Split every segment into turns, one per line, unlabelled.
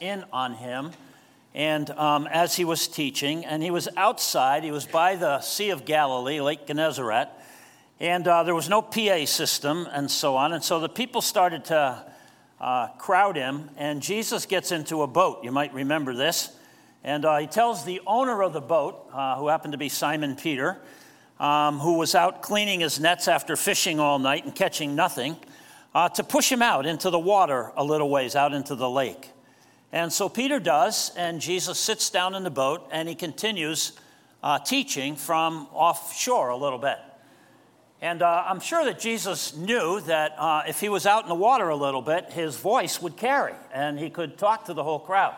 in on him and um, as he was teaching and he was outside he was by the sea of galilee lake gennesaret and uh, there was no pa system and so on and so the people started to uh, crowd him and jesus gets into a boat. You might remember this. And uh, he tells the owner of the boat uh, who happened to be simon peter um, who was out cleaning his nets after fishing all night and catching nothing uh, to push him out into the water a little ways out into the lake and so Peter does, and Jesus sits down in the boat and he continues uh, teaching from offshore a little bit. And uh, I'm sure that Jesus knew that uh, if he was out in the water a little bit, his voice would carry and he could talk to the whole crowd.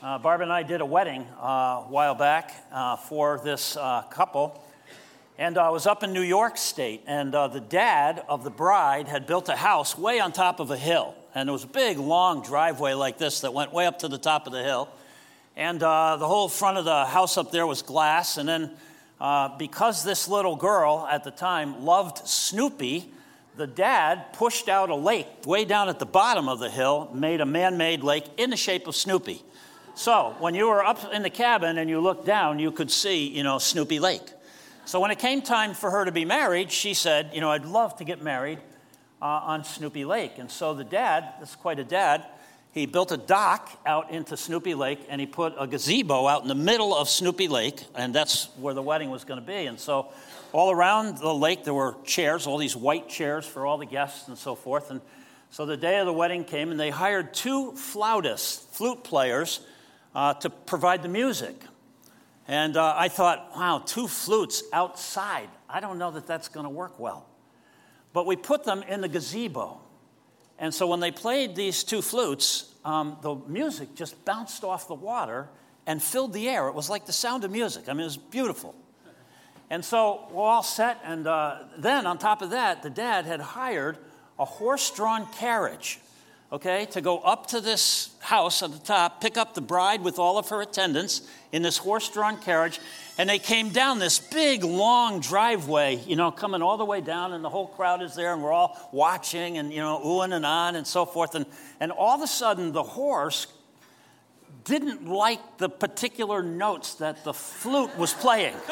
Uh, Barb and I did a wedding uh, a while back uh, for this couple. And I was up in New York State, and the dad of the bride had built a house way on top of a hill and there was a big, long driveway like this that went way up to the top of the hill. And uh, the whole front of the house up there was glass. And then, uh, because this little girl at the time loved Snoopy, the dad pushed out a lake way down at the bottom of the hill, made a man made lake in the shape of Snoopy. So when you were up in the cabin and you looked down, you could see, you know, Snoopy Lake. So when it came time for her to be married, she said, You know, I'd love to get married uh, on Snoopy Lake. And so the dad, this is quite a dad, he built a dock out into Snoopy Lake and he put a gazebo out in the middle of Snoopy Lake, and that's where the wedding was going to be. And so all around the lake there were chairs, all these white chairs for all the guests and so forth. And so the day of the wedding came and they hired two flautists, flute players, uh, to provide the music. And uh, I thought, wow, two flutes outside. I don't know that that's going to work well. But we put them in the gazebo. And so when they played these two flutes, um, the music just bounced off the water and filled the air. It was like the sound of music. I mean, it was beautiful. And so we're all set. And uh, then, on top of that, the dad had hired a horse drawn carriage, okay, to go up to this house at the top, pick up the bride with all of her attendants in this horse drawn carriage, and they came down this big, long driveway, you know, coming all the way down, and the whole crowd is there, and we're all watching and, you know, oohing and on and so forth. And, and all of a sudden, the horse didn't like the particular notes that the flute was playing.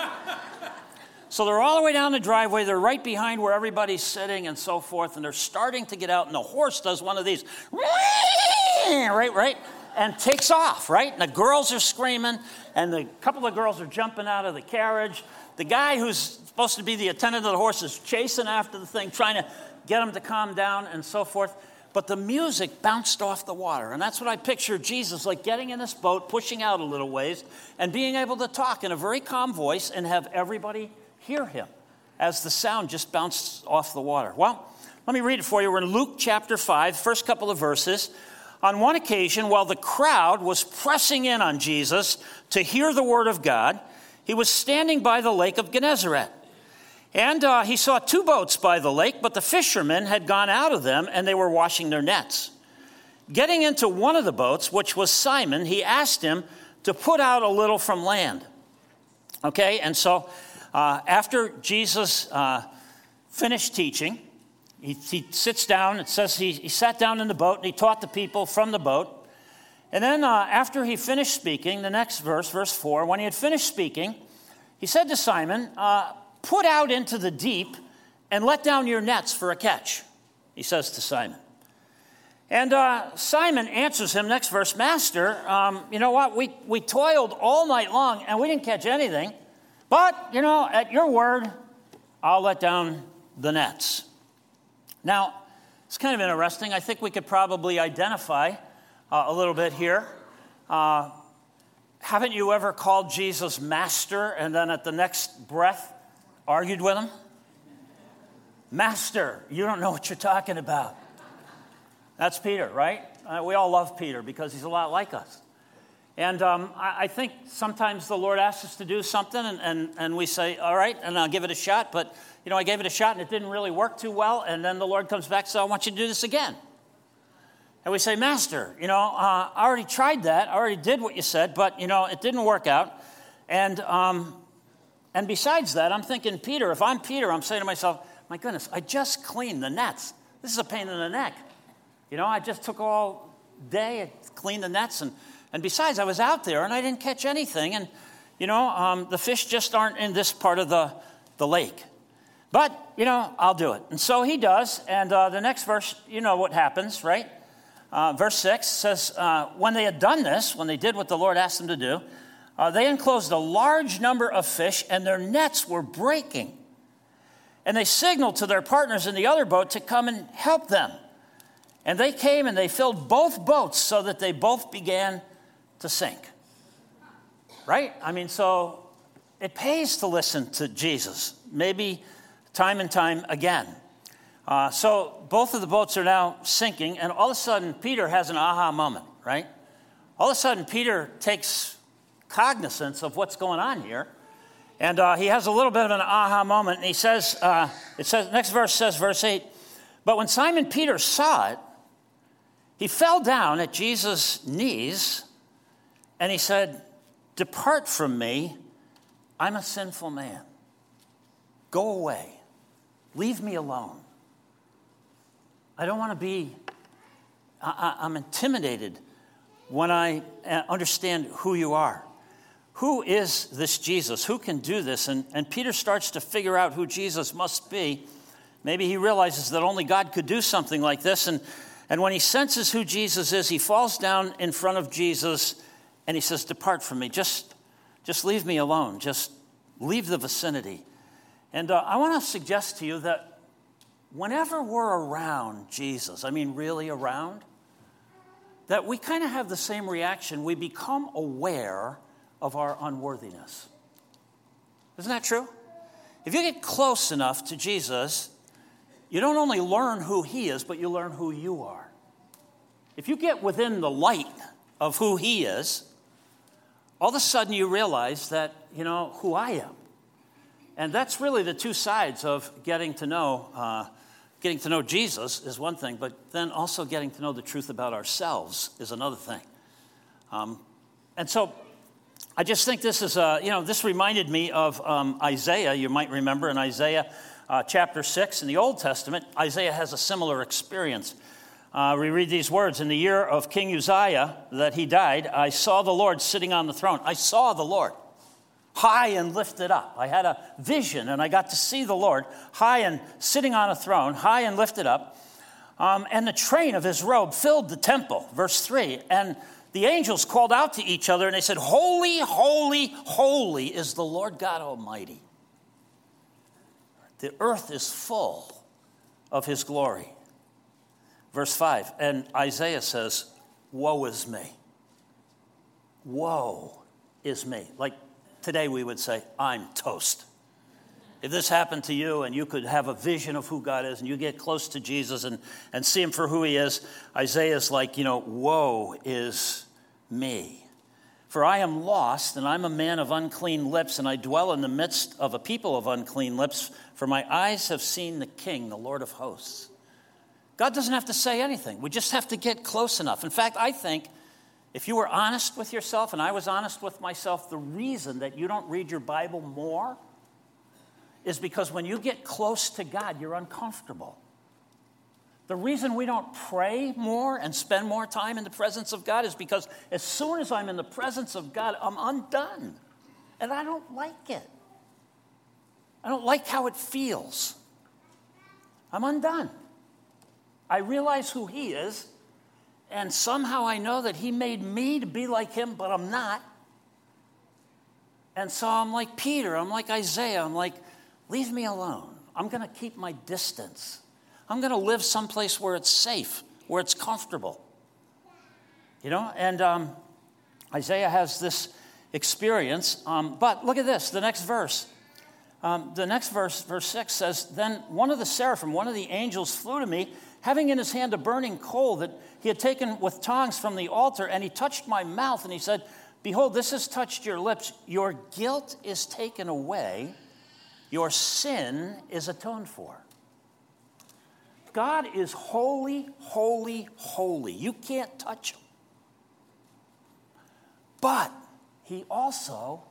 So they're all the way down the driveway. They're right behind where everybody's sitting and so forth. And they're starting to get out. And the horse does one of these, right, right and takes off, right? And the girls are screaming, and the couple of girls are jumping out of the carriage. The guy who's supposed to be the attendant of the horse is chasing after the thing, trying to get him to calm down and so forth. But the music bounced off the water. And that's what I picture Jesus like getting in this boat, pushing out a little ways, and being able to talk in a very calm voice and have everybody hear him as the sound just bounced off the water. Well, let me read it for you. We're in Luke chapter 5, first couple of verses. On one occasion, while the crowd was pressing in on Jesus to hear the word of God, he was standing by the lake of Gennesaret. And uh, he saw two boats by the lake, but the fishermen had gone out of them and they were washing their nets. Getting into one of the boats, which was Simon, he asked him to put out a little from land. Okay, and so uh, after Jesus uh, finished teaching, he, he sits down. It says he, he sat down in the boat and he taught the people from the boat. And then, uh, after he finished speaking, the next verse, verse 4, when he had finished speaking, he said to Simon, uh, Put out into the deep and let down your nets for a catch, he says to Simon. And uh, Simon answers him, next verse, Master, um, you know what? We, we toiled all night long and we didn't catch anything. But, you know, at your word, I'll let down the nets. Now, it's kind of interesting. I think we could probably identify uh, a little bit here. Uh, haven't you ever called Jesus master and then at the next breath argued with him? Master, you don't know what you're talking about. That's Peter, right? Uh, we all love Peter because he's a lot like us. And um, I, I, think sometimes the Lord asks us to do something and, and, and we say, all right, and I'll give it a shot, but you know, I gave it a shot and it didn't really work too well. And then the Lord comes back and says, I want you to do this again. And we say, Master, you know, uh, I already tried that. I already did what you said, but, you know, it didn't work out. And, um, and besides that, I'm thinking, Peter, if I'm Peter, I'm saying to myself, my goodness, I just cleaned the nets. This is a pain in the neck. You know, I just took all day. I cleaned the nets. And, and besides, I was out there and I didn't catch anything. And, you know, um, the fish just aren't in this part of the, the lake. But, you know, I'll do it. And so he does. And uh, the next verse, you know what happens, right? Uh, verse 6 says, uh, When they had done this, when they did what the Lord asked them to do, uh, they enclosed a large number of fish and their nets were breaking. And they signaled to their partners in the other boat to come and help them. And they came and they filled both boats so that they both began to sink. Right? I mean, so it pays to listen to Jesus, maybe time and time again. Uh, so both of the boats are now sinking, and all of a sudden, Peter has an aha moment, right? All of a sudden, Peter takes cognizance of what's going on here. And uh, he has a little bit of an aha moment, and he says, uh, it says, next verse says, verse 8, but when Simon Peter saw it, he fell down at Jesus' knees and he said, Depart from me, I'm a sinful man. Go away, leave me alone. I don't want to be, I, am intimidated when I uh, understand who you are. Who is this Jesus? Who can do this? And, and Peter starts to figure out who Jesus must be. Maybe he realizes that only God could do something like this. And, and when he senses who Jesus is, he falls down in front of Jesus and he says, Depart from me. Just, just leave me alone. Just leave the vicinity. And uh, I want to suggest to you that whenever we're around Jesus, I mean, really around, that we kind of have the same reaction. We become aware of our unworthiness. Isn't that true? If you get close enough to Jesus, you don't only learn who he is, but you learn who you are. If you get within the light of who he is, all of a sudden you realize that, you know, who I am. And that's really the two sides of getting to know. Uh, getting to know Jesus is one thing, but then also getting to know the truth about ourselves is another thing. Um, and so I just think this is, uh, you know, this reminded me of um, Isaiah. You might remember in Isaiah uh, chapter 6 in the Old Testament, Isaiah has a similar experience. Uh, we read these words In the year of King Uzziah that he died, I saw the Lord sitting on the throne. I saw the Lord high and lifted up. I had a vision and I got to see the Lord high and sitting on a throne, high and lifted up. Um, and the train of his robe filled the temple. Verse 3. And the angels called out to each other and they said, Holy, holy, holy is the Lord God Almighty. The earth is full of his glory. Verse 5, and Isaiah says, Woe is me. Woe is me. Like today we would say, I'm toast. If this happened to you and you could have a vision of who God is and you get close to Jesus and, and see him for who he is, Isaiah's like, you know, woe is me. For I am lost, and I'm a man of unclean lips, and I dwell in the midst of a people of unclean lips, for my eyes have seen the King, the Lord of hosts. God doesn't have to say anything. We just have to get close enough. In fact, I think if you were honest with yourself and I was honest with myself, the reason that you don't read your Bible more is because when you get close to God, you're uncomfortable. The reason we don't pray more and spend more time in the presence of God is because as soon as I'm in the presence of God, I'm undone. And I don't like it. I don't like how it feels. I'm undone. I realize who He is, and somehow I know that He made me to be like Him, but I'm not. And so I'm like Peter, I'm like Isaiah, I'm like, leave me alone. I'm going to keep my distance. I'm going to live someplace where it's safe, where it's comfortable. You know, and um, Isaiah has this experience. Um, but look at this the next verse. Um, the next verse, verse 6 says, Then one of the seraphim, one of the angels, flew to me, having in his hand a burning coal that he had taken with tongs from the altar, and he touched my mouth, and he said, Behold, this has touched your lips. Your guilt is taken away, your sin is atoned for. God is holy, holy, holy. You can't touch him. But he also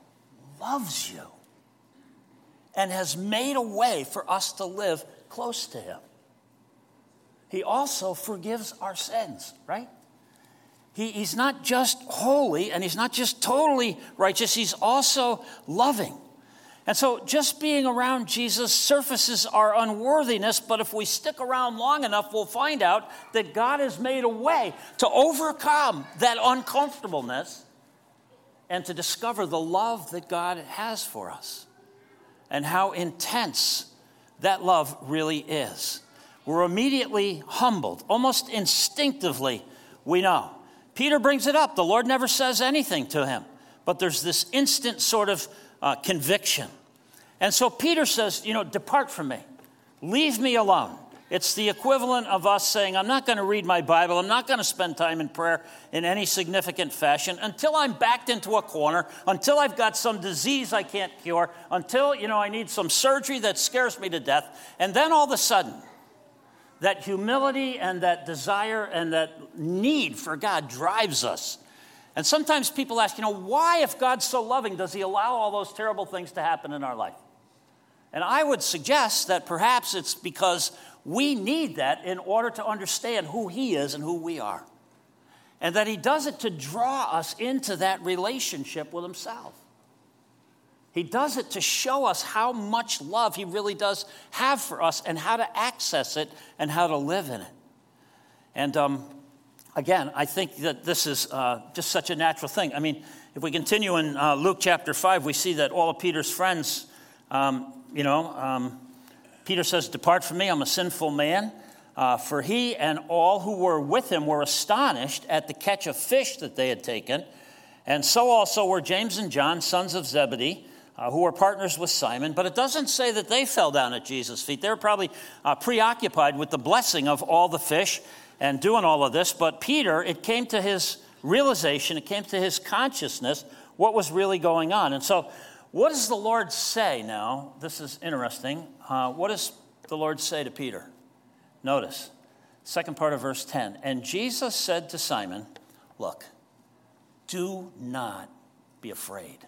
loves you and has made a way for us to live close to him. He also forgives our sins, right? he, he's not just holy and he's not just totally righteous, he's also loving. And so just being around Jesus surfaces our unworthiness, but if we stick around long enough, we'll find out that God has made a way to overcome that uncomfortableness and to discover the love that God has for us and how intense that love really is. We're immediately humbled, almost instinctively, we know. Peter brings it up. The Lord never says anything to him, but there's this instant sort of uh, conviction. And so Peter says, You know, depart from me, leave me alone. It's the equivalent of us saying, I'm not going to read my Bible, I'm not going to spend time in prayer in any significant fashion until I'm backed into a corner, until I've got some disease I can't cure, until, you know, I need some surgery that scares me to death. And then all of a sudden, that humility and that desire and that need for God drives us. And sometimes people ask, you know, why, if God's so loving, does He allow all those terrible things to happen in our life? And I would suggest that perhaps it's because we need that in order to understand who He is and who we are. And that He does it to draw us into that relationship with Himself. He does it to show us how much love He really does have for us and how to access it and how to live in it. And um, again, I think that this is uh, just such a natural thing. I mean, if we continue in uh, Luke chapter 5, we see that all of Peter's friends, um, you know, um, Peter says, Depart from me, I'm a sinful man. Uh, for he and all who were with him were astonished at the catch of fish that they had taken. And so also were James and John, sons of Zebedee uh, who were partners with Simon, but it doesn't say that they fell down at Jesus' feet. They were probably uh, preoccupied with the blessing of all the fish and doing all of this. But Peter, it came to his realization, it came to his consciousness what was really going on. And so, what does the Lord say now? This is interesting. Uh, what does the Lord say to Peter? Notice, second part of verse 10. And Jesus said to Simon, Look, do not be afraid.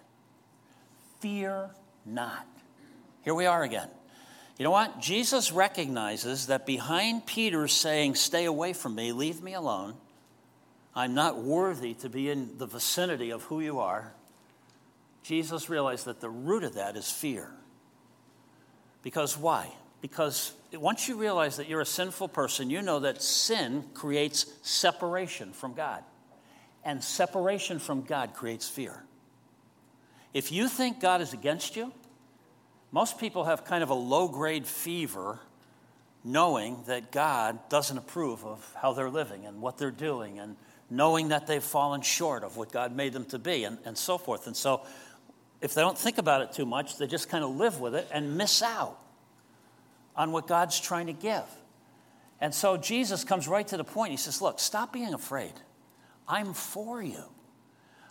Fear not. Here we are again. You know what? Jesus recognizes that behind Peter saying, Stay away from me, leave me alone, I'm not worthy to be in the vicinity of who you are. Jesus realized that the root of that is fear. Because why? Because once you realize that you're a sinful person, you know that sin creates separation from God. And separation from God creates fear. If you think God is against you, most people have kind of a low grade fever knowing that God doesn't approve of how they're living and what they're doing and knowing that they've fallen short of what God made them to be and, and so forth. And so, if they don't think about it too much, they just kind of live with it and miss out on what God's trying to give. And so, Jesus comes right to the point. He says, Look, stop being afraid. I'm for you.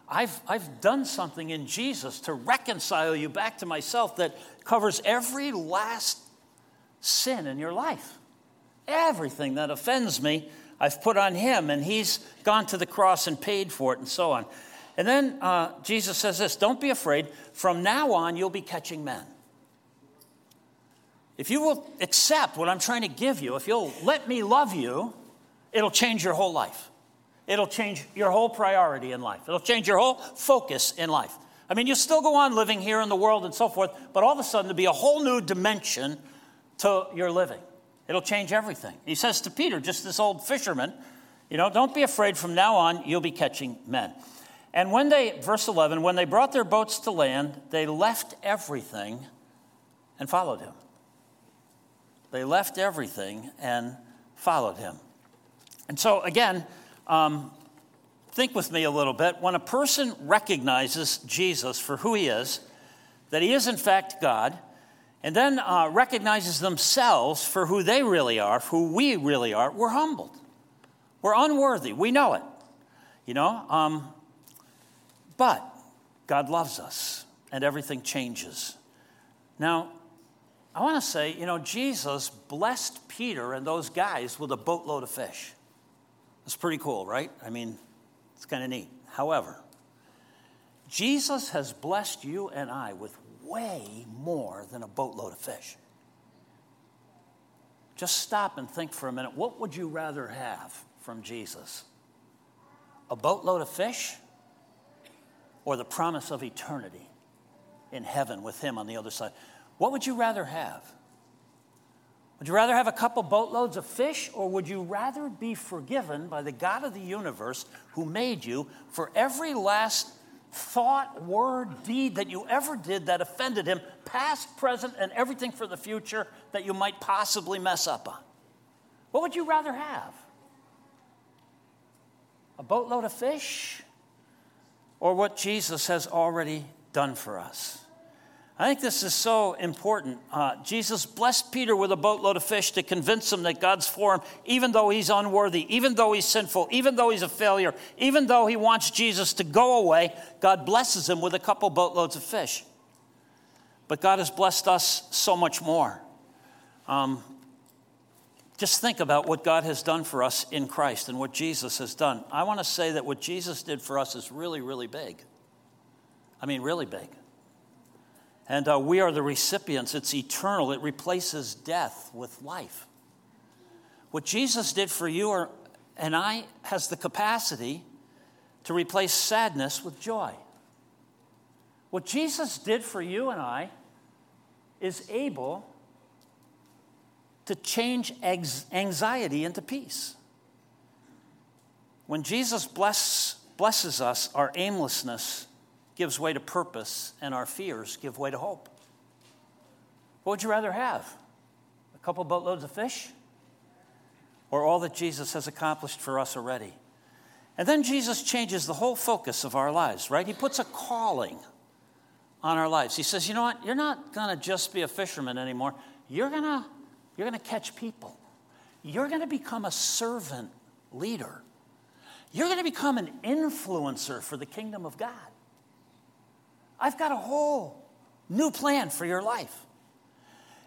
I've, I've done something in Jesus to reconcile you back to myself that covers every last sin in your life. Everything that offends me, I've put on him, and he's gone to the cross and paid for it, and so on. And then uh, Jesus says this Don't be afraid. From now on, you'll be catching men. If you will accept what I'm trying to give you, if you'll let me love you, it'll change your whole life. It'll change your whole priority in life. It'll change your whole focus in life. I mean, you still go on living here in the world and so forth, but all of a sudden there'll be a whole new dimension to your living. It'll change everything. He says to Peter, just this old fisherman, you know, don't be afraid from now on, you'll be catching men. And when they, verse 11, when they brought their boats to land, they left everything and followed him. They left everything and followed him. And so, again, um, think with me a little bit. When a person recognizes Jesus for who he is, that he is in fact God, and then uh, recognizes themselves for who they really are, who we really are, we're humbled. We're unworthy. We know it. You know? Um, but God loves us, and everything changes. Now, I want to say, you know, Jesus blessed Peter and those guys with a boatload of fish. That's pretty cool, right? I mean, it's kind of neat. However, Jesus has blessed you and I with way more than a boatload of fish. Just stop and think for a minute. What would you rather have from Jesus? A boatload of fish or the promise of eternity in heaven with Him on the other side? What would you rather have? Would you rather have a couple boatloads of fish, or would you rather be forgiven by the God of the universe who made you for every last thought, word, deed that you ever did that offended him, past, present, and everything for the future that you might possibly mess up on? What would you rather have? A boatload of fish, or what Jesus has already done for us? I think this is so important. Uh, Jesus blessed Peter with a boatload of fish to convince him that God's for him, even though he's unworthy, even though he's sinful, even though he's a failure, even though he wants Jesus to go away. God blesses him with a couple boatloads of fish. But God has blessed us so much more. Um, just think about what God has done for us in Christ and what Jesus has done. I want to say that what Jesus did for us is really, really big. I mean, really big. And uh, we are the recipients. It's eternal, it replaces death with life. What Jesus did for you and I has the capacity to replace sadness with joy. What Jesus did for you and I is able to change anxiety into peace. When Jesus bless, blesses us, our aimlessness gives way to purpose, and our fears give way to hope. What would you rather have? A couple boatloads of fish? Or all that Jesus has accomplished for us already? And then Jesus changes the whole focus of our lives, right? He puts a calling on our lives. He says, you know what? You're not going to just be a fisherman anymore. You're going to you're going to catch people. You're going to become a servant leader. You're going to become an influencer for the kingdom of God. I've got a whole new plan for your life.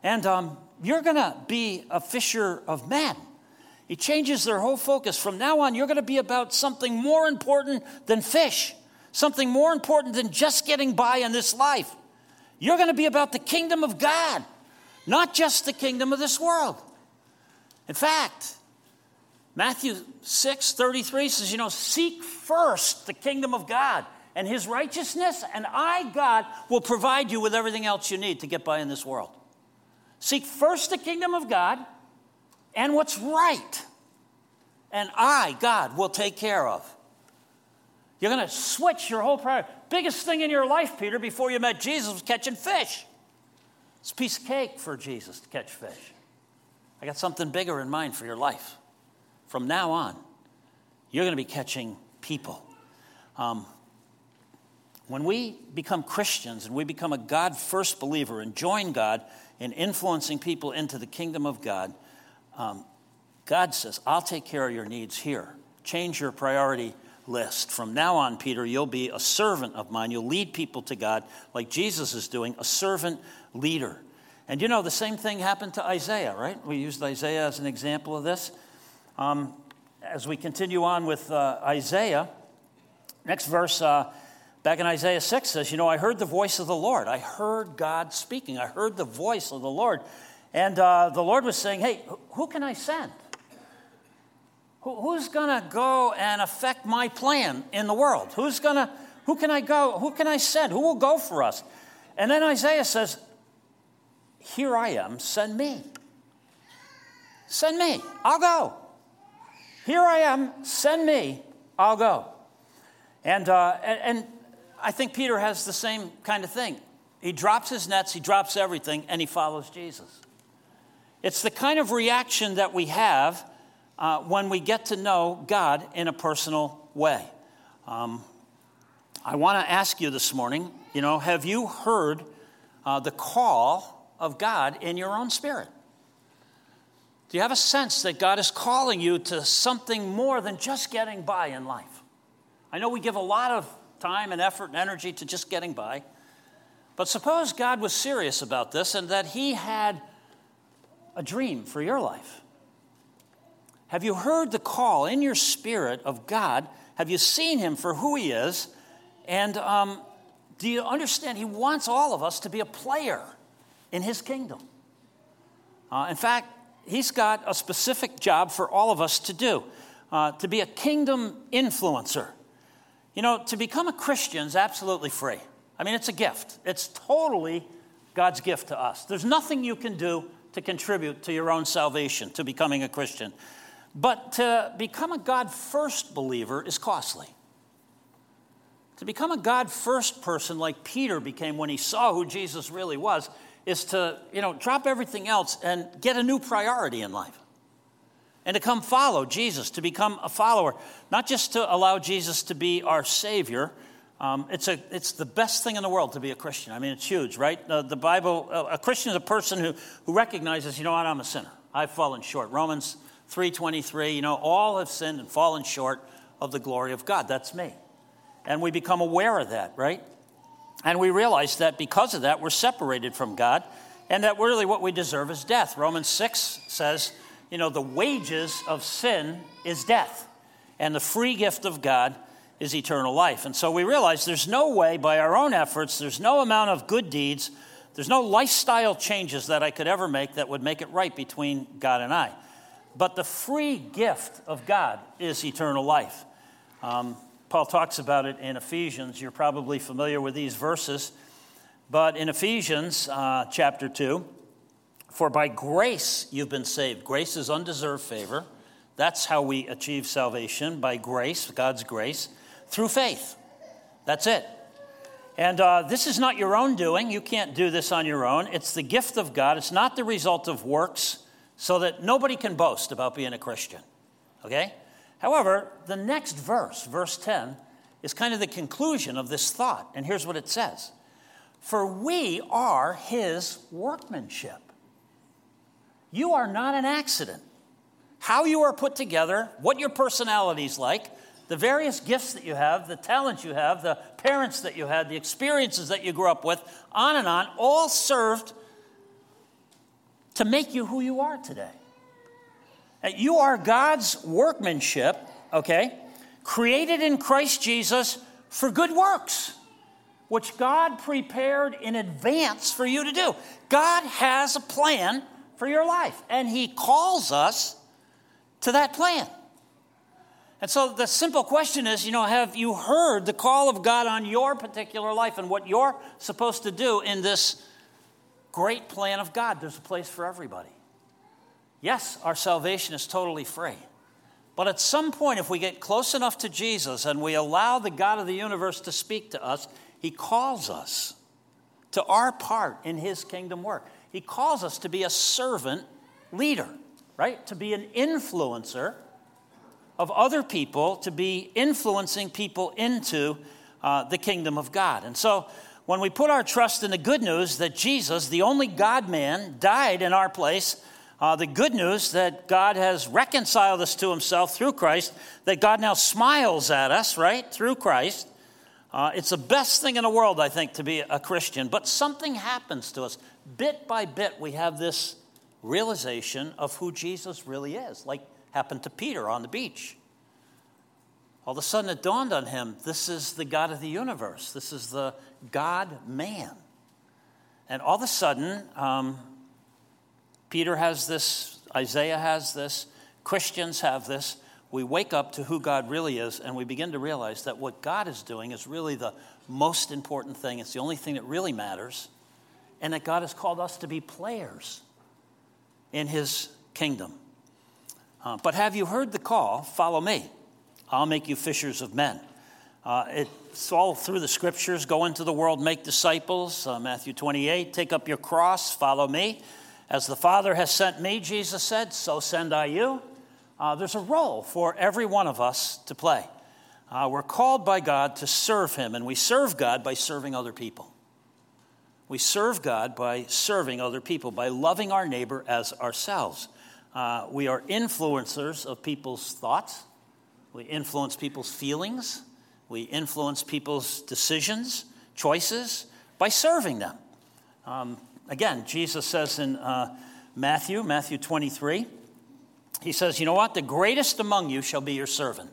And um, you're going to be a fisher of men. He changes their whole focus. From now on, you're going to be about something more important than fish, something more important than just getting by in this life. You're going to be about the kingdom of God, not just the kingdom of this world. In fact, Matthew 6 33 says, you know, seek first the kingdom of God and his righteousness, and I, God, will provide you with everything else you need to get by in this world. Seek first the kingdom of God and what's right, and I, God, will take care of. You're going to switch your whole priority. Biggest thing in your life, Peter, before you met Jesus was catching fish. It's a piece of cake for Jesus to catch fish. I got something bigger in mind for your life. From now on, you're going to be catching people. Um, when we become Christians and we become a God first believer and join God in influencing people into the kingdom of God, um, God says, I'll take care of your needs here. Change your priority list. From now on, Peter, you'll be a servant of mine. You'll lead people to God like Jesus is doing, a servant leader. And you know, the same thing happened to Isaiah, right? We used Isaiah as an example of this. Um, as we continue on with uh, Isaiah, next verse. Uh, Back in Isaiah 6 says, You know, I heard the voice of the Lord. I heard God speaking. I heard the voice of the Lord. And uh, the Lord was saying, Hey, who can I send? Who, who's going to go and affect my plan in the world? Who's going to, who can I go? Who can I send? Who will go for us? And then Isaiah says, Here I am, send me. Send me, I'll go. Here I am, send me, I'll go. And, uh, and, and I think Peter has the same kind of thing. He drops his nets, he drops everything, and he follows Jesus. It's the kind of reaction that we have uh, when we get to know God in a personal way. Um, I want to ask you this morning you know, have you heard uh, the call of God in your own spirit? Do you have a sense that God is calling you to something more than just getting by in life? I know we give a lot of time and effort and energy to just getting by. But suppose God was serious about this and that He had a dream for your life. Have you heard the call in your spirit of God? Have you seen Him for who He is? And um, do you understand? He wants all of us to be a player in His kingdom. Uh, in fact, He's got a specific job for all of us to do uh, to be a kingdom influencer. You know, to become a Christian is absolutely free. I mean, it's a gift, it's totally God's gift to us. There's nothing you can do to contribute to your own salvation, to becoming a Christian. But to become a God first believer is costly. To become a God first person like Peter became when he saw who Jesus really was is to, you know, drop everything else and get a new priority in life. And to come follow Jesus, to become a follower, not just to allow Jesus to be our Savior. Um, it's, a, it's the best thing in the world to be a Christian. I mean, it's huge, right? Uh, the Bible, uh, a Christian is a person who, who recognizes, you know what, I'm a sinner. I've fallen short. Romans 3.23, you know, all have sinned and fallen short of the glory of God. That's me. And we become aware of that, right? And we realize that because of that, we're separated from God and that really what we deserve is death. Romans 6 says, you know, the wages of sin is death, and the free gift of God is eternal life. And so we realize there's no way by our own efforts, there's no amount of good deeds, there's no lifestyle changes that I could ever make that would make it right between God and I. But the free gift of God is eternal life. Um, Paul talks about it in Ephesians. You're probably familiar with these verses. But in Ephesians uh, chapter 2, for by grace you've been saved. Grace is undeserved favor. That's how we achieve salvation by grace, God's grace, through faith. That's it. And uh, this is not your own doing. You can't do this on your own. It's the gift of God. It's not the result of works, so that nobody can boast about being a Christian. Okay? However, the next verse, verse 10, is kind of the conclusion of this thought. And here's what it says For we are his workmanship. You are not an accident. How you are put together, what your personality is like, the various gifts that you have, the talents you have, the parents that you had, the experiences that you grew up with, on and on, all served to make you who you are today. You are God's workmanship, okay, created in Christ Jesus for good works, which God prepared in advance for you to do. God has a plan for your life, and He calls us to that plan. And so the simple question is, you know, have you heard the call of God on your particular life and what you're supposed to do in this great plan of God? There's a place for everybody. Yes, our salvation is totally free. But at some point, if we get close enough to Jesus and we allow the God of the universe to speak to us, He calls us to our part in His kingdom work. He calls us to be a servant leader, right? To be an influencer of other people, to be influencing people into uh, the kingdom of God. And so, when we put our trust in the good news that Jesus, the only God man, died in our place uh, the good news that God has reconciled us to himself through Christ, that God now smiles at us, right, through Christ. Uh, it's the best thing in the world, I think, to be a Christian. But something happens to us. Bit by bit, we have this realization of who Jesus really is, like happened to Peter on the beach. All of a sudden, it dawned on him this is the God of the universe, this is the God man. And all of a sudden, um, Peter has this, Isaiah has this, Christians have this. We wake up to who God really is, and we begin to realize that what God is doing is really the most important thing. It's the only thing that really matters, and that God has called us to be players in His kingdom. Uh, but have you heard the call? Follow me. I'll make you fishers of men. Uh, it's all through the scriptures. Go into the world, make disciples. Uh, Matthew 28. Take up your cross, follow me. As the Father has sent me, Jesus said, so send I you. Uh, there's a role for every one of us to play. Uh, we're called by God to serve Him, and we serve God by serving other people. We serve God by serving other people, by loving our neighbor as ourselves. Uh, we are influencers of people's thoughts, we influence people's feelings, we influence people's decisions, choices by serving them. Um, Again, Jesus says in uh, Matthew, Matthew 23, he says, You know what? The greatest among you shall be your servant.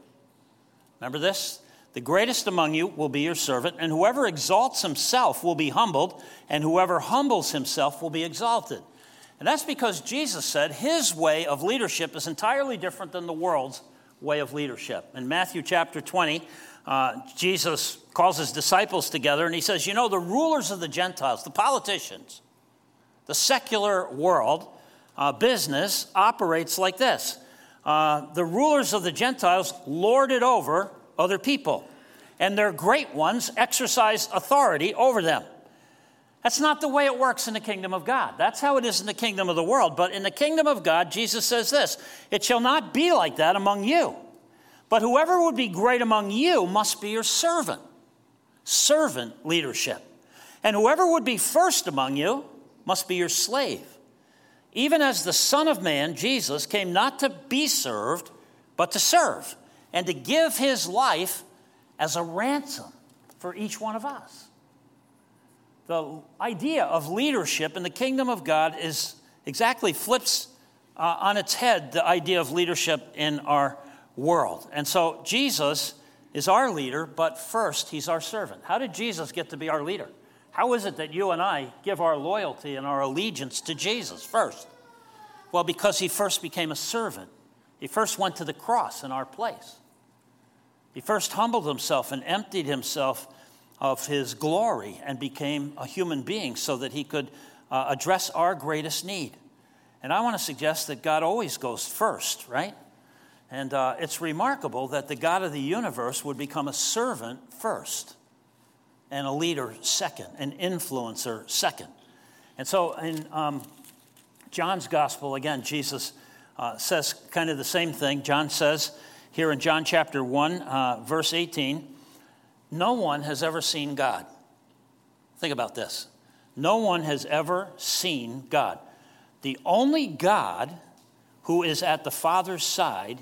Remember this? The greatest among you will be your servant, and whoever exalts himself will be humbled, and whoever humbles himself will be exalted. And that's because Jesus said his way of leadership is entirely different than the world's way of leadership. In Matthew chapter 20, uh, Jesus calls his disciples together and he says, You know, the rulers of the Gentiles, the politicians, the secular world, uh, business operates like this. Uh, the rulers of the Gentiles lord it over other people, and their great ones exercise authority over them. That's not the way it works in the kingdom of God. That's how it is in the kingdom of the world. But in the kingdom of God, Jesus says this It shall not be like that among you. But whoever would be great among you must be your servant. Servant leadership. And whoever would be first among you must be your slave. Even as the Son of Man, Jesus, came not to be served, but to serve, and to give his life as a ransom for each one of us the idea of leadership in the kingdom of God is exactly flips uh, on its head the idea of leadership in our world. And so Jesus is our leader, but first, he's our servant. How did Jesus get to be our leader? How is it that you and I give our loyalty and our allegiance to Jesus first? Well, because he first became a servant. He first went to the cross in our place. He first humbled himself and emptied himself of his glory and became a human being so that he could uh, address our greatest need. And I want to suggest that God always goes first, right? And uh, it's remarkable that the God of the universe would become a servant first, and a leader second, an influencer second. And so in um, John's gospel, again, Jesus uh, says kind of the same thing. John says here in John chapter 1, uh, verse 18, no one has ever seen God. Think about this. No one has ever seen God. The only God who is at the Father's side,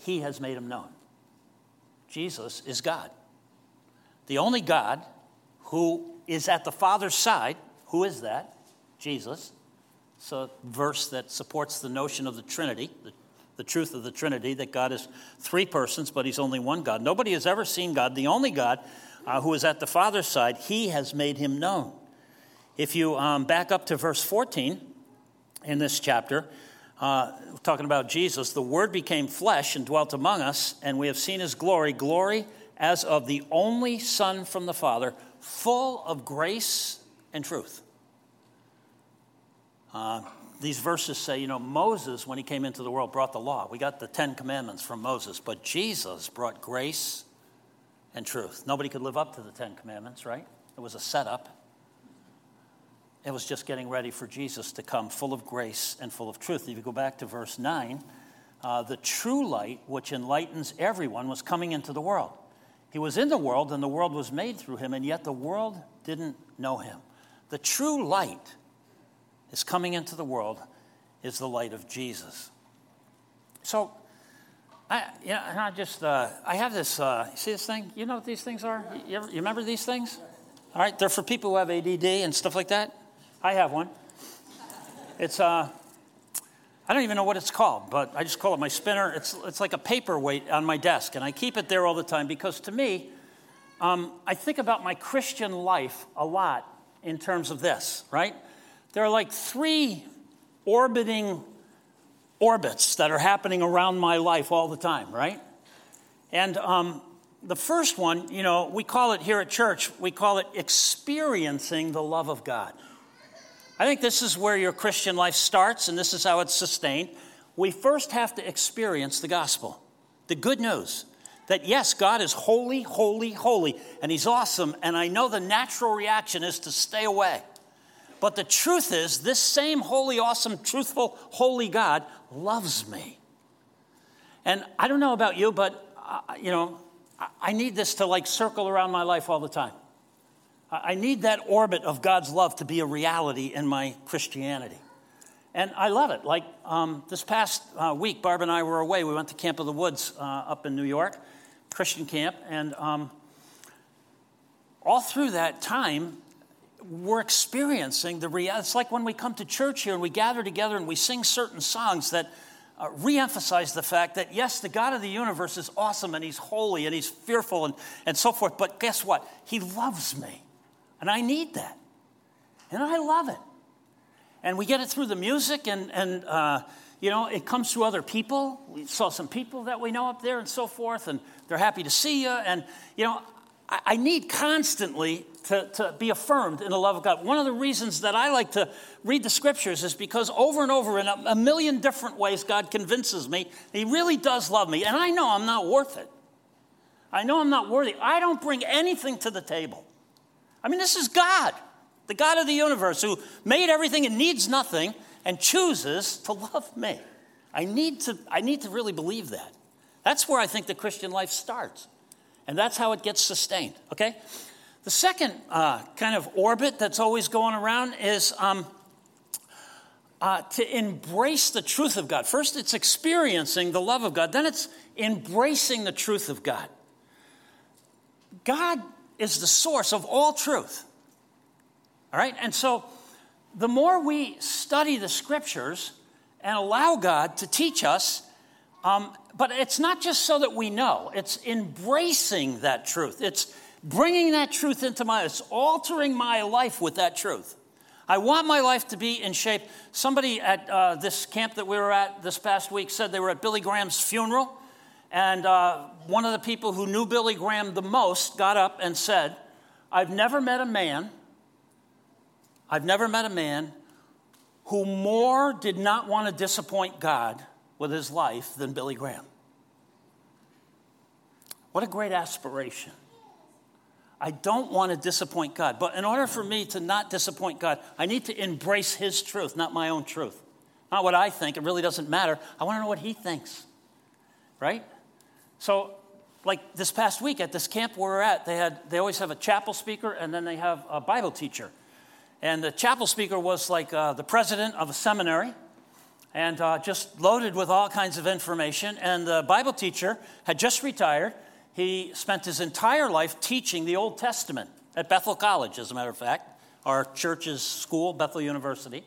he has made him known. Jesus is God. The only God who is at the Father's side, who is that? Jesus. It's a verse that supports the notion of the Trinity, the the truth of the Trinity that God is three persons, but He's only one God. Nobody has ever seen God. The only God uh, who is at the Father's side, He has made Him known. If you um, back up to verse 14 in this chapter, uh, talking about Jesus, the Word became flesh and dwelt among us, and we have seen His glory, glory as of the only Son from the Father, full of grace and truth. Uh, these verses say, you know, Moses, when he came into the world, brought the law. We got the Ten Commandments from Moses, but Jesus brought grace and truth. Nobody could live up to the Ten Commandments, right? It was a setup. It was just getting ready for Jesus to come full of grace and full of truth. If you go back to verse 9, uh, the true light, which enlightens everyone, was coming into the world. He was in the world, and the world was made through him, and yet the world didn't know him. The true light is coming into the world is the light of Jesus. So, I, you know, I just, uh, I have this, uh, see this thing? You know what these things are? You, ever, you remember these things? All right, they're for people who have ADD and stuff like that. I have one. It's, uh, I don't even know what it's called, but I just call it my spinner. It's, it's like a paperweight on my desk, and I keep it there all the time because to me, um, I think about my Christian life a lot in terms of this, right? There are like three orbiting orbits that are happening around my life all the time, right? And um, the first one, you know, we call it here at church, we call it experiencing the love of God. I think this is where your Christian life starts, and this is how it's sustained. We first have to experience the gospel, the good news that yes, God is holy, holy, holy, and He's awesome, and I know the natural reaction is to stay away. But the truth is, this same holy, awesome, truthful, holy God loves me. And I don't know about you, but, uh, you know, I need this to like circle around my life all the time. I need that orbit of God's love to be a reality in my Christianity. And I love it. Like um, this past uh, week, Barb and I were away. We went to Camp of the Woods uh, up in New York, Christian camp. And um, all through that time, we're experiencing the reality. It's like when we come to church here and we gather together and we sing certain songs that uh, reemphasize the fact that, yes, the God of the universe is awesome and he's holy and he's fearful and, and so forth, but guess what? He loves me. And I need that. And I love it. And we get it through the music and, and uh, you know, it comes through other people. We saw some people that we know up there and so forth, and they're happy to see you. And, you know, I, I need constantly to, to be affirmed in the love of God. One of the reasons that I like to read the scriptures is because over and over in a, a million different ways, God convinces me He really does love me. And I know I'm not worth it. I know I'm not worthy. I don't bring anything to the table. I mean, this is God, the God of the universe who made everything and needs nothing and chooses to love me. I need to, I need to really believe that. That's where I think the Christian life starts. And that's how it gets sustained, okay? The second uh, kind of orbit that's always going around is um, uh, to embrace the truth of God. First, it's experiencing the love of God, then, it's embracing the truth of God. God is the source of all truth. All right? And so the more we study the scriptures and allow God to teach us, um, but it's not just so that we know, it's embracing that truth. It's bringing that truth into my, it's altering my life with that truth. I want my life to be in shape. Somebody at uh, this camp that we were at this past week said they were at Billy Graham's funeral. And uh, one of the people who knew Billy Graham the most got up and said, I've never met a man, I've never met a man who more did not want to disappoint God with his life than Billy Graham. What a great aspiration. I don't want to disappoint God. But in order for me to not disappoint God, I need to embrace His truth, not my own truth. Not what I think, it really doesn't matter. I want to know what He thinks. Right? So, like this past week at this camp where we're at, they, had, they always have a chapel speaker and then they have a Bible teacher. And the chapel speaker was like uh, the president of a seminary and uh, just loaded with all kinds of information. And the Bible teacher had just retired he spent his entire life teaching the Old Testament at Bethel College, as a matter of fact, our church's school, Bethel University.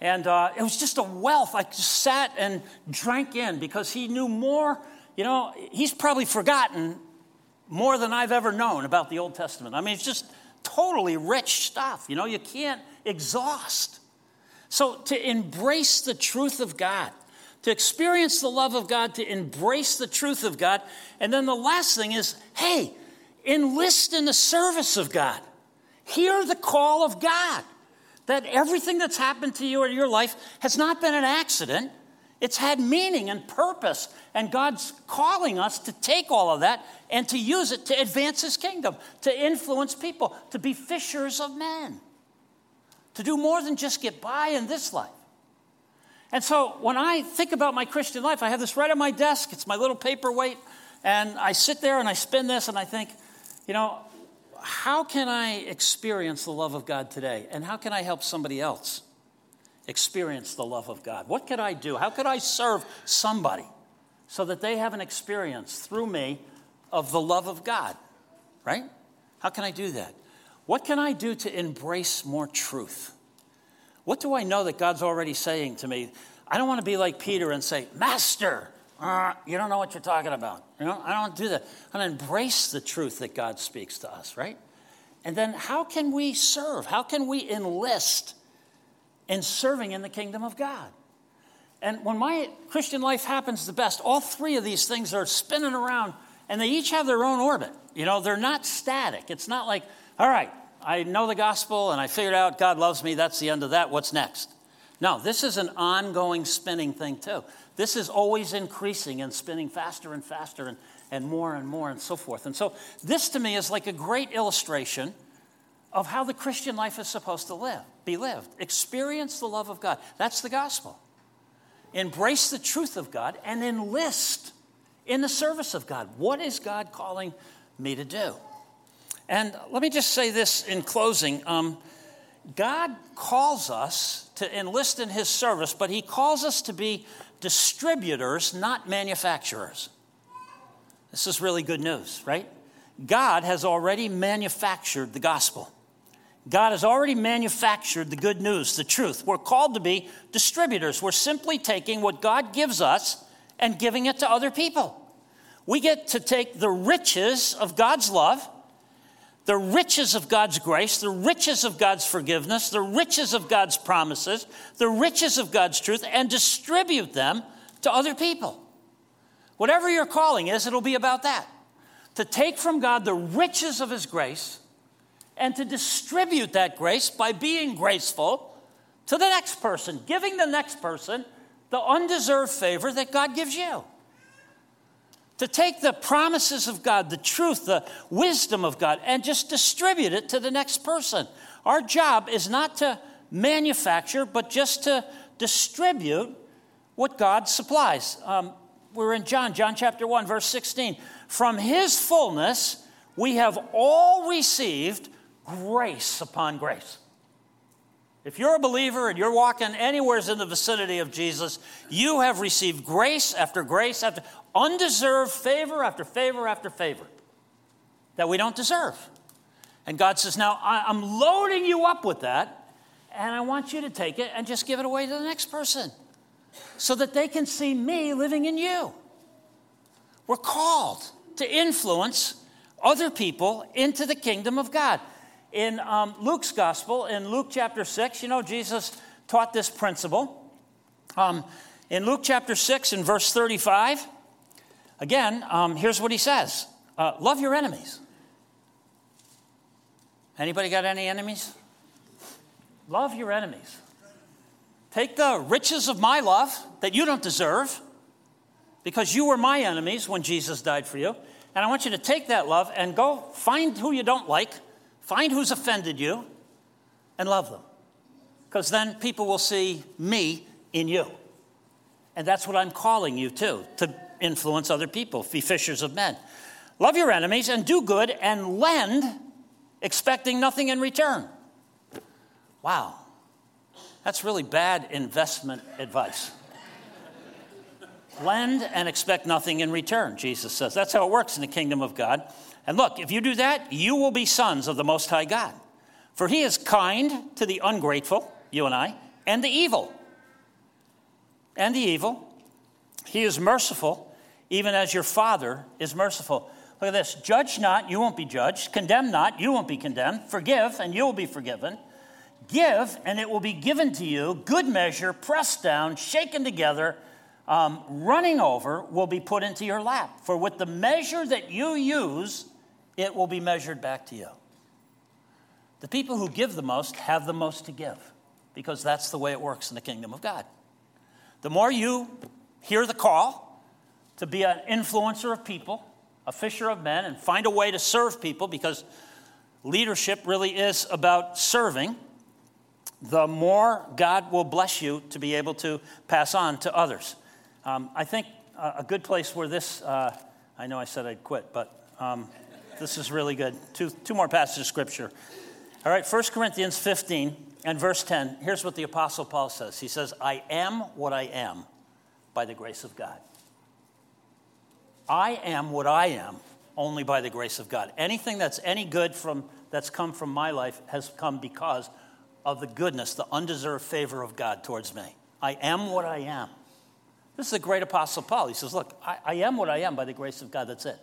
And uh, it was just a wealth. I just sat and drank in because he knew more. You know, he's probably forgotten more than I've ever known about the Old Testament. I mean, it's just totally rich stuff. You know, you can't exhaust. So to embrace the truth of God, to experience the love of God, to embrace the truth of God. And then the last thing is hey, enlist in the service of God. Hear the call of God that everything that's happened to you in your life has not been an accident. It's had meaning and purpose, and God's calling us to take all of that and to use it to advance His kingdom, to influence people, to be fishers of men, to do more than just get by in this life. And so when I think about my Christian life, I have this right on my desk. It's my little paperweight. And I sit there and I spin this and I think, you know, how can I experience the love of God today? And how can I help somebody else experience the love of God? What could I do? How could I serve somebody so that they have an experience through me of the love of God? Right? How can I do that? What can I do to embrace more truth? What do I know that God's already saying to me? I don't want to be like Peter and say, Master, uh, you don't know what you're talking about. You know, I don't do that. I want to embrace the truth that God speaks to us, right? And then how can we serve? How can we enlist in serving in the kingdom of God? And when my Christian life happens the best, all three of these things are spinning around and they each have their own orbit. You know, they're not static. It's not like, all right, I know the gospel and I figured out God loves me. That's the end of that. What's next? No, this is an ongoing spinning thing, too. This is always increasing and spinning faster and faster and, and more and more and so forth. And so, this to me is like a great illustration of how the Christian life is supposed to live, be lived. Experience the love of God. That's the gospel. Embrace the truth of God and enlist in the service of God. What is God calling me to do? And let me just say this in closing um, God calls us to enlist in his service, but he calls us to be distributors, not manufacturers. This is really good news, right? God has already manufactured the gospel. God has already manufactured the good news, the truth. We're called to be distributors. We're simply taking what God gives us and giving it to other people. We get to take the riches of God's love the riches of God's grace, the riches of God's forgiveness, the riches of God's promises, the riches of God's truth, and distribute them to other people. Whatever your calling is, it'll be about that. To take from God the riches of His grace and to distribute that grace by being graceful to the next person, giving the next person the undeserved favor that God gives you to take the promises of God, the truth, the wisdom of God, and just distribute it to the next person. Our job is not to manufacture, but just to distribute what God supplies. Um, we're in John, John chapter 1, verse 16. From his fullness, we have all received grace upon grace. If you're a believer and you're walking anywhere in the vicinity of Jesus, you have received grace after grace after undeserved favor after favor after favor that we don't deserve. And God says, Now I'm loading you up with that, and I want you to take it and just give it away to the next person so that they can see me living in you. We're called to influence other people into the kingdom of God in um, Luke's gospel, in Luke chapter 6, you know, Jesus taught this principle. Um, in Luke chapter 6, in verse 35, again, um, here's what he says uh, Love your enemies. Anybody got any enemies? Love your enemies. Take the riches of my love that you don't deserve because you were my enemies when Jesus died for you. And I want you to take that love and go find who you don't like Find who's offended you and love them. Because then people will see me in you. And that's what I'm calling you to, to influence other people, be fishers of men. Love your enemies and do good and lend, expecting nothing in return. Wow, that's really bad investment advice. lend and expect nothing in return, Jesus says. That's how it works in the kingdom of God. And look, if you do that, you will be sons of the Most High God. For he is kind to the ungrateful, you and I, and the evil. And the evil. He is merciful, even as your Father is merciful. Look at this judge not, you won't be judged. Condemn not, you won't be condemned. Forgive, and you will be forgiven. Give, and it will be given to you. Good measure, pressed down, shaken together um, running over will be put into your lap. For with the measure that you use, it will be measured back to you. The people who give the most have the most to give because that's the way it works in the kingdom of God. The more you hear the call to be an influencer of people, a fisher of men, and find a way to serve people because leadership really is about serving, the more God will bless you to be able to pass on to others. Um, I think a good place where this, uh, I know I said I'd quit, but um, this is really good. Two, two more passages of scripture. All right, 1 Corinthians 15 and verse 10. Here's what the Apostle Paul says He says, I am what I am by the grace of God. I am what I am only by the grace of God. Anything that's any good from that's come from my life has come because of the goodness, the undeserved favor of God towards me. I am what I am. This is the great apostle Paul. He says, Look, I, I am what I am by the grace of God. That's it.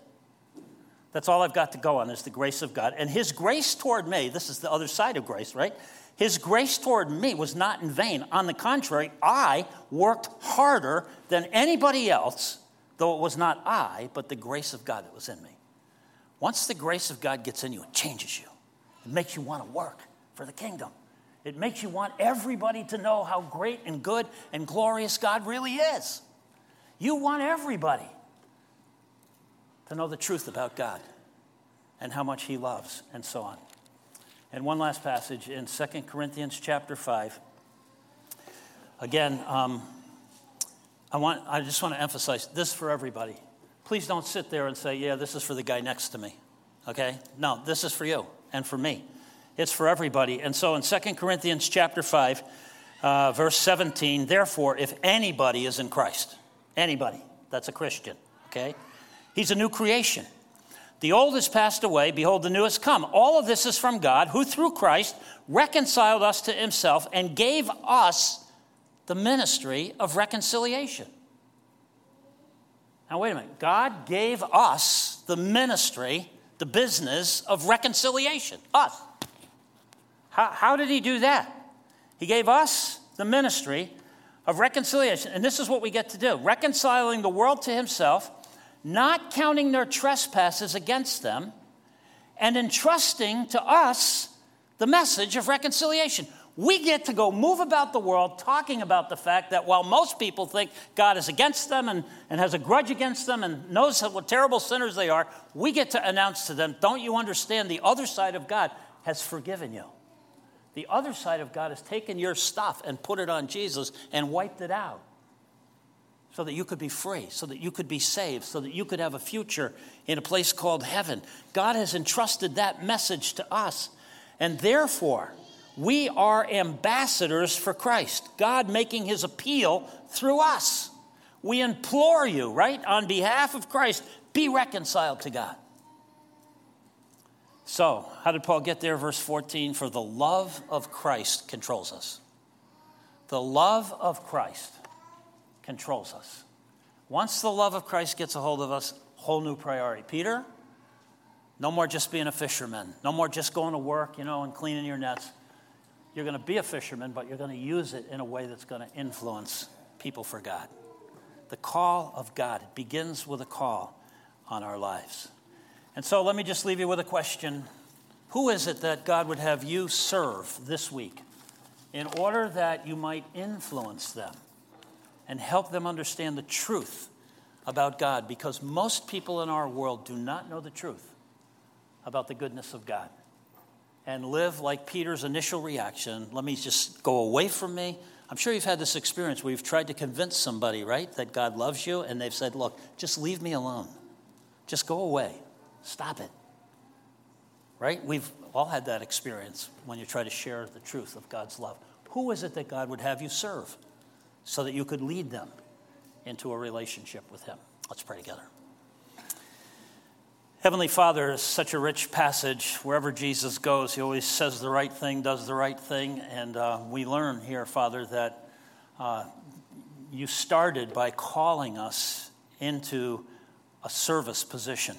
That's all I've got to go on is the grace of God. And his grace toward me, this is the other side of grace, right? His grace toward me was not in vain. On the contrary, I worked harder than anybody else, though it was not I, but the grace of God that was in me. Once the grace of God gets in you, it changes you. It makes you want to work for the kingdom. It makes you want everybody to know how great and good and glorious God really is. You want everybody to know the truth about God and how much he loves and so on. And one last passage in 2 Corinthians chapter 5. Again, um, I, want, I just want to emphasize this for everybody. Please don't sit there and say, yeah, this is for the guy next to me. Okay? No, this is for you and for me. It's for everybody. And so in 2 Corinthians chapter 5, uh, verse 17, therefore, if anybody is in Christ, anybody, that's a Christian, okay? He's a new creation. The old has passed away, behold, the new has come. All of this is from God, who through Christ reconciled us to himself and gave us the ministry of reconciliation. Now, wait a minute. God gave us the ministry the business of reconciliation, us. How, how did he do that? He gave us the ministry of reconciliation. And this is what we get to do reconciling the world to himself, not counting their trespasses against them, and entrusting to us the message of reconciliation. We get to go move about the world talking about the fact that while most people think God is against them and, and has a grudge against them and knows what terrible sinners they are, we get to announce to them, don't you understand? The other side of God has forgiven you. The other side of God has taken your stuff and put it on Jesus and wiped it out so that you could be free, so that you could be saved, so that you could have a future in a place called heaven. God has entrusted that message to us. And therefore, we are ambassadors for Christ, God making his appeal through us. We implore you, right, on behalf of Christ, be reconciled to God. So, how did Paul get there? Verse 14 For the love of Christ controls us. The love of Christ controls us. Once the love of Christ gets a hold of us, whole new priority. Peter, no more just being a fisherman. No more just going to work, you know, and cleaning your nets. You're going to be a fisherman, but you're going to use it in a way that's going to influence people for God. The call of God begins with a call on our lives. And so let me just leave you with a question Who is it that God would have you serve this week in order that you might influence them and help them understand the truth about God? Because most people in our world do not know the truth about the goodness of God and live like Peter's initial reaction let me just go away from me. I'm sure you've had this experience where you've tried to convince somebody, right, that God loves you, and they've said, Look, just leave me alone. Just go away. Stop it. Right? We've all had that experience when you try to share the truth of God's love. Who is it that God would have you serve so that you could lead them into a relationship with Him? Let's pray together. Heavenly Father such a rich passage. Wherever Jesus goes, He always says the right thing, does the right thing. And uh, we learn here, Father, that uh, you started by calling us into a service position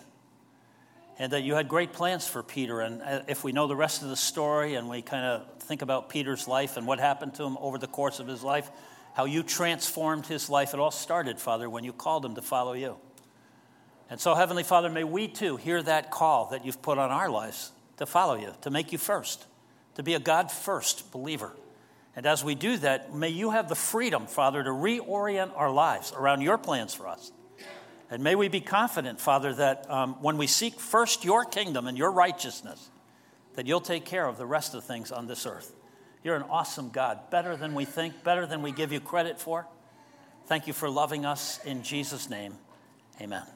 and that you had great plans for Peter. And uh, if we know the rest of the story and we kind of think about Peter's life and what happened to him over the course of his life, how you transformed his life, it all started, Father, when you called him to follow you. And so, Heavenly Father, may we too hear that call that you've put on our lives to follow you, to make you first, to be a God first believer. And as we do that, may you have the freedom, Father, to reorient our lives around your plans for us. And may we be confident, Father, that um, when we seek first your kingdom and your righteousness, that you'll take care of the rest of the things on this earth. You're an awesome God, better than we think, better than we give you credit for. Thank you for loving us in Jesus' name. Amen.